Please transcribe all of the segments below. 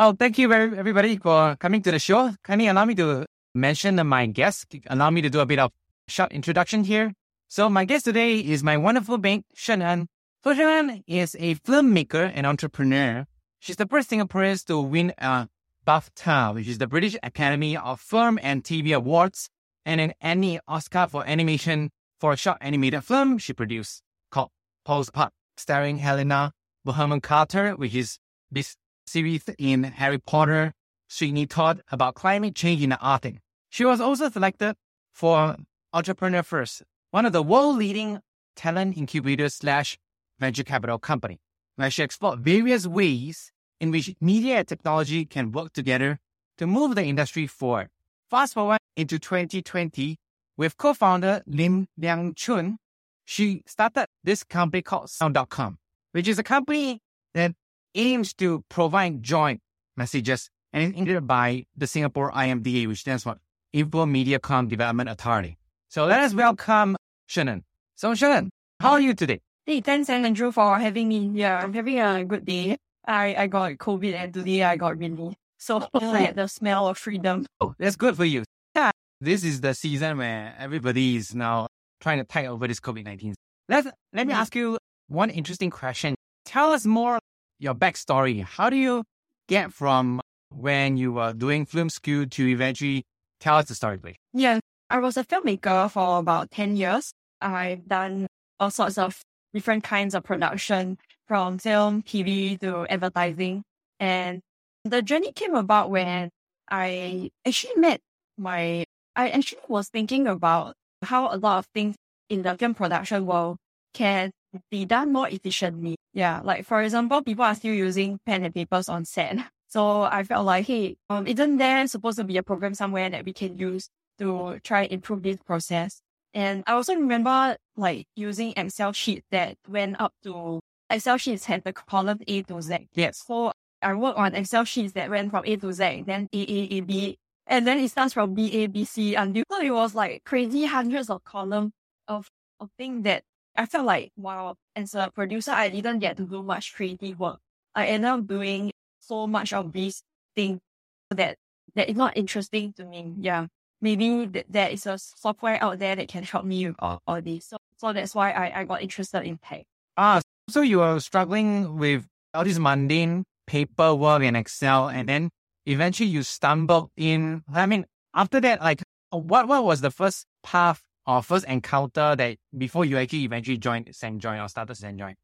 Oh, thank you very everybody for coming to the show. Kindly allow me to mention my guest. Allow me to do a bit of short introduction here. So my guest today is my wonderful mate, Shannon. So Shannon is a filmmaker and entrepreneur. She's the first Singaporean to win a BAFTA, which is the British Academy of Film and TV Awards, and an Annie Oscar for animation for a short animated film she produced called Poles Apart, starring Helena Bonham Carter, which is this series in Harry Potter, Sweeney Todd about climate change in the Arctic. She was also selected for Entrepreneur First, one of the world leading talent incubators slash venture capital company, where she explored various ways in which media and technology can work together to move the industry forward. Fast forward into 2020 with co-founder Lim Liang Chun, she started this company called Sound.com, which is a company that aims to provide joint messages and is included by the Singapore IMDA, which stands for Info Media Com Development Authority. So let us welcome Shannon. So Shannon, how are you today? Hey, thanks Andrew for having me. Yeah, I'm having a good day. I, I got COVID and today I got really so I had the smell of freedom. Oh, that's good for you. Yeah. This is the season where everybody is now trying to tide over this COVID-19. Let's, let me mm-hmm. ask you one interesting question. Tell us more your backstory. How do you get from when you were doing film school to eventually tell us the story, please? Yeah, I was a filmmaker for about 10 years. I've done all sorts of different kinds of production from film, TV to advertising. And the journey came about when I actually met my, I actually was thinking about how a lot of things in the film production world can be done more efficiently. Yeah, like for example, people are still using pen and papers on set. So I felt like, hey, um, isn't there supposed to be a program somewhere that we can use to try and improve this process? And I also remember like using Excel sheet that went up to Excel sheets had the column A to Z. Yes. So I worked on Excel sheets that went from A to Z, then A A A B, and then it starts from B A B C until so it was like crazy hundreds of columns of of things that I felt like wow, as a producer, I didn't get to do much creative work. I ended up doing so much of these things that that is not interesting to me. Yeah. Maybe th- there is a software out there that can help me with all, all this. So, so that's why I, I got interested in tech. Ah, so you were struggling with all this mundane paperwork and Excel, and then eventually you stumbled in. I mean, after that, like, what what was the first path or first encounter that before you actually eventually joined SendJoy or started SendJoy?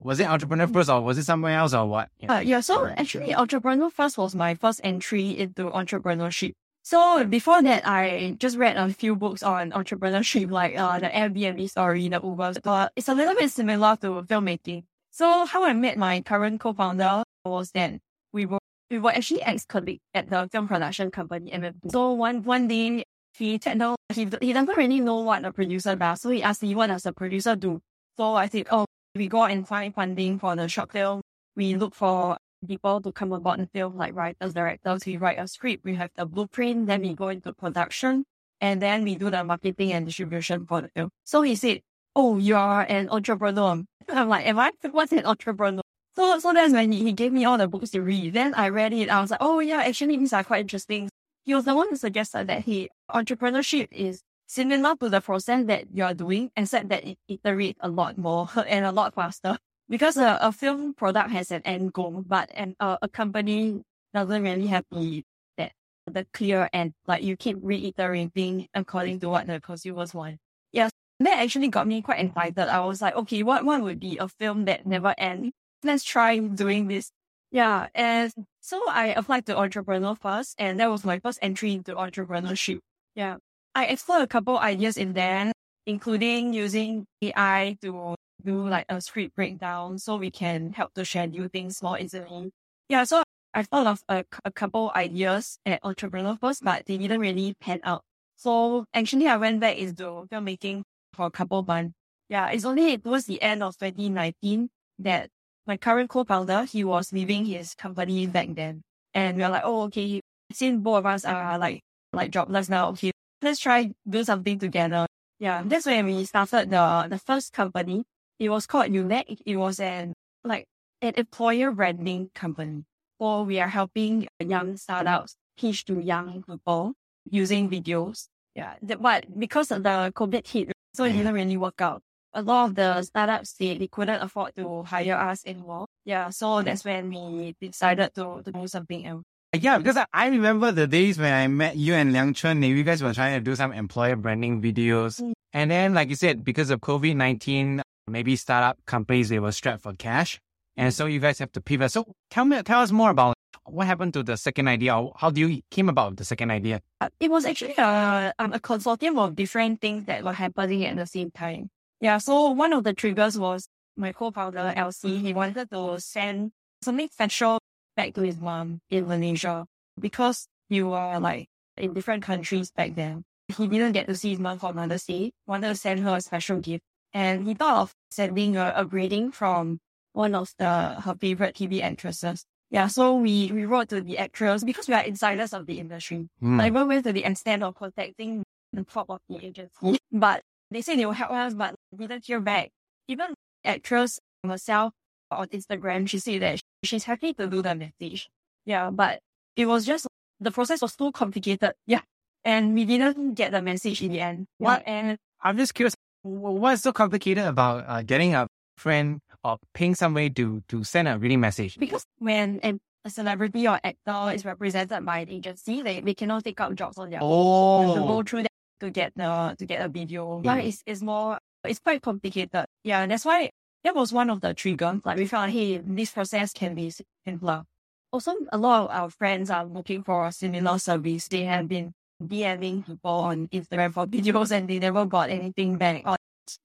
Was it entrepreneur first or was it somewhere else or what? Yeah. Uh, yeah, so actually entrepreneur first was my first entry into entrepreneurship. So before that, I just read a few books on entrepreneurship, like uh, the Airbnb story, the Uber. But it's a little bit similar to filmmaking. So how I met my current co-founder was that we were we were actually ex-colleagues at the film production company. So one one day he said no, he he doesn't really know what a producer does. So he asked me what does a producer do. So I said, oh, we go and find funding for the short film. We look for people to come aboard the film, like writers, directors. We write a script. We have the blueprint. Then we go into production and then we do the marketing and distribution for the film. So he said, Oh, you are an entrepreneur. I'm like, am I? What's an entrepreneur? So, so that's when he, he gave me all the books to read. Then I read it. I was like, oh yeah, actually these are quite interesting. He was the one who suggested that he entrepreneurship is similar to the process that you're doing, except that it iterates a lot more and a lot faster. Because a, a film product has an end goal, but an, uh, a company doesn't really have the that the clear end. Like you keep reiterating according to what the consumers want. Yes, that actually got me quite excited. I was like, okay, what what would be a film that never ends? Let's try doing this. Yeah, and so I applied to entrepreneur first, and that was my first entry into entrepreneurship. Yeah, I explored a couple ideas in there, including using AI to do like a script breakdown so we can help to schedule things more easily. Yeah, so I thought of a, a couple ideas at Entrepreneur first, but they didn't really pan out. So actually, I went back into filmmaking for a couple months. Yeah, it's only towards the end of 2019 that my current co-founder, he was leaving his company back then. And we are like, oh, okay, since both of us are like, like jobless now, okay, let's try do something together. Yeah, that's when we started the, the first company. It was called Unec. It was an, like, an employer branding company. So we are helping young startups pitch to young people using videos. Yeah, but because of the COVID hit, so it didn't mm. really work out. A lot of the startups they, they couldn't afford to hire us anymore. Yeah, so that's when we decided to, to do something else. Yeah, because I, I remember the days when I met you and Liang Chun, you guys were trying to do some employer branding videos. Mm. And then, like you said, because of COVID 19, maybe startup companies, they were strapped for cash. And so you guys have to pivot. So tell me, tell us more about what happened to the second idea. or How do you came about the second idea? Uh, it was actually a, um, a consortium of different things that were happening at the same time. Yeah. So one of the triggers was my co-founder, LC. He wanted to send something special back to his mom in Malaysia because you were like in different countries back then. He didn't get to see his mom for Mother's Day, wanted to send her a special gift. And he thought of sending a, a greeting from one of the her favorite TV actresses. Yeah, so we, we wrote to the actress because we are insiders of the industry. Mm. I even went to the extent of contacting the top of the agency. But they say they will help us, but didn't hear back. Even actress herself on Instagram, she said that she's happy to do the message. Yeah, but it was just the process was too complicated. Yeah. And we didn't get the message in the end. What? Yeah, and I'm just curious, what's so complicated about uh, getting a friend or paying somebody to to send a reading message? Because when a celebrity or actor is represented by an agency, they, they cannot take up jobs on their own. Oh. To go through that to get the to get a video. Yeah, it's, it's more it's quite complicated. Yeah, that's why that was one of the triggers. Like we felt, hey, this process can be simpler. Also, a lot of our friends are looking for a similar service. They have been DMing people on Instagram for videos and they never got anything back. Or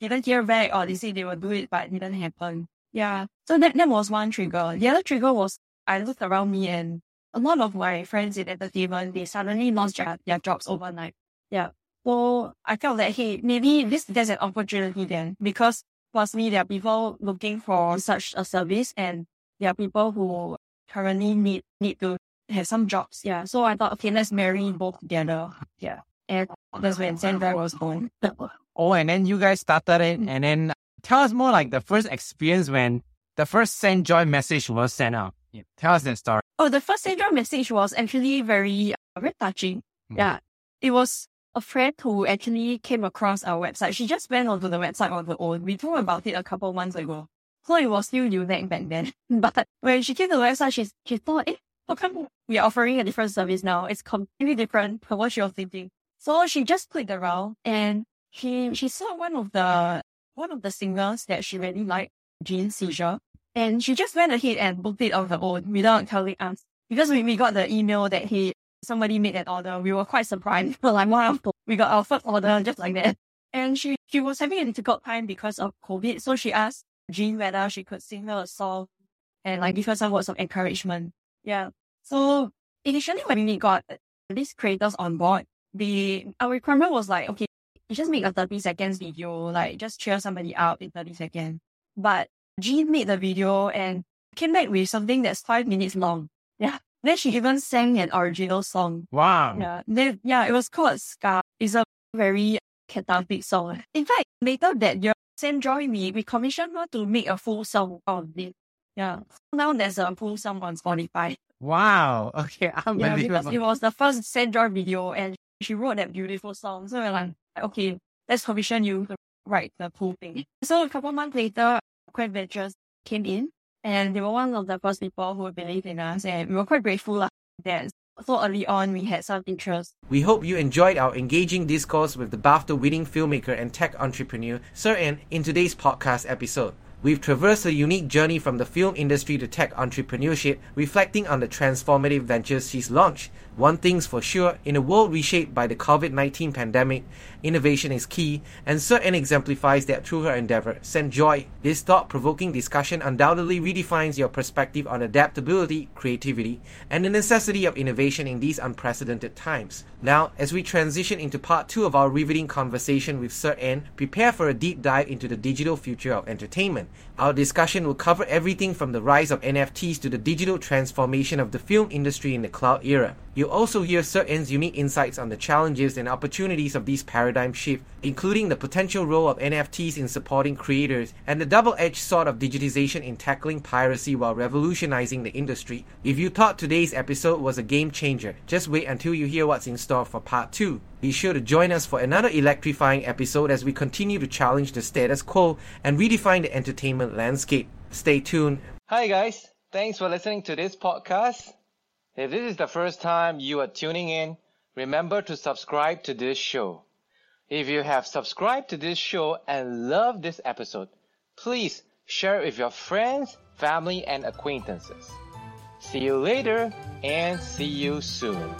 didn't hear back or they say they will do it, but it didn't happen. Yeah. So that, that was one trigger. The other trigger was I looked around me and a lot of my friends in entertainment, they suddenly lost their, their jobs overnight. Yeah. So I felt that, hey, maybe this, there's an opportunity then because firstly, there are people looking for such a service and there are people who currently need, need to have some jobs. Yeah. So I thought, okay, let's marry both together. Yeah. And that's when SendJoy was born. Oh, and then you guys started it. And then tell us more like the first experience when the first send joy message was sent out. Yeah. Tell us that story. Oh, the first send joy message was actually very, uh, very touching. Mm. Yeah. It was a friend who actually came across our website. She just went onto the website on her own. We talked about it a couple months ago. So it was still Unec back then. But when she came to the website, she, she thought, eh, how come we are offering a different service now? It's completely different from what she was thinking. So she just clicked around and she she saw one of the one of the singers that she really liked, Jean Seizure. And she just went ahead and booked it on her own without telling us. Because we, we got the email that he somebody made an order, we were quite surprised. But like wow, we got our first order just like that. And she she was having a difficult time because of COVID. So she asked Jean whether she could sing her a song and like give her some words of encouragement. Yeah. So initially when we got these creators on board, the our requirement was like, okay, you just make a 30 seconds video, like just cheer somebody up in 30 seconds. But Jean made the video and came back with something that's five minutes long. Yeah. Then she even sang an original song. Wow. Yeah. Yeah, it was called Scar. It's a very cathartic song. In fact, later that year, Send Joy me, we commissioned her to make a full song on it. Yeah. Now there's a full song on Spotify. Wow. Okay. Yeah, because it was the first Send Joy video and she wrote that beautiful song. So we're like, okay, let's commission you to write the whole thing. So a couple months later, Quack Ventures came in and they were one of the first people who believed in us and we were quite grateful that so early on we had some interest. We hope you enjoyed our engaging discourse with the BAFTA winning filmmaker and tech entrepreneur Ser En in today's podcast episode. We've traversed a unique journey from the film industry to tech entrepreneurship, reflecting on the transformative ventures she's launched. One thing's for sure, in a world reshaped by the COVID 19 pandemic, innovation is key, and En exemplifies that through her endeavor. Send joy. This thought provoking discussion undoubtedly redefines your perspective on adaptability, creativity, and the necessity of innovation in these unprecedented times. Now, as we transition into part two of our riveting conversation with Ser En, prepare for a deep dive into the digital future of entertainment. Our discussion will cover everything from the rise of NFTs to the digital transformation of the film industry in the cloud era. You'll also hear Ser unique insights on the challenges and opportunities of these paradigm shifts, including the potential role of NFTs in supporting creators and the double-edged sword of digitization in tackling piracy while revolutionizing the industry. If you thought today's episode was a game changer, just wait until you hear what's in store for part 2. Be sure to join us for another electrifying episode as we continue to challenge the status quo and redefine the entertainment landscape. Stay tuned. Hi guys, thanks for listening to this podcast. If this is the first time you are tuning in, remember to subscribe to this show. If you have subscribed to this show and love this episode, please share it with your friends, family, and acquaintances. See you later and see you soon.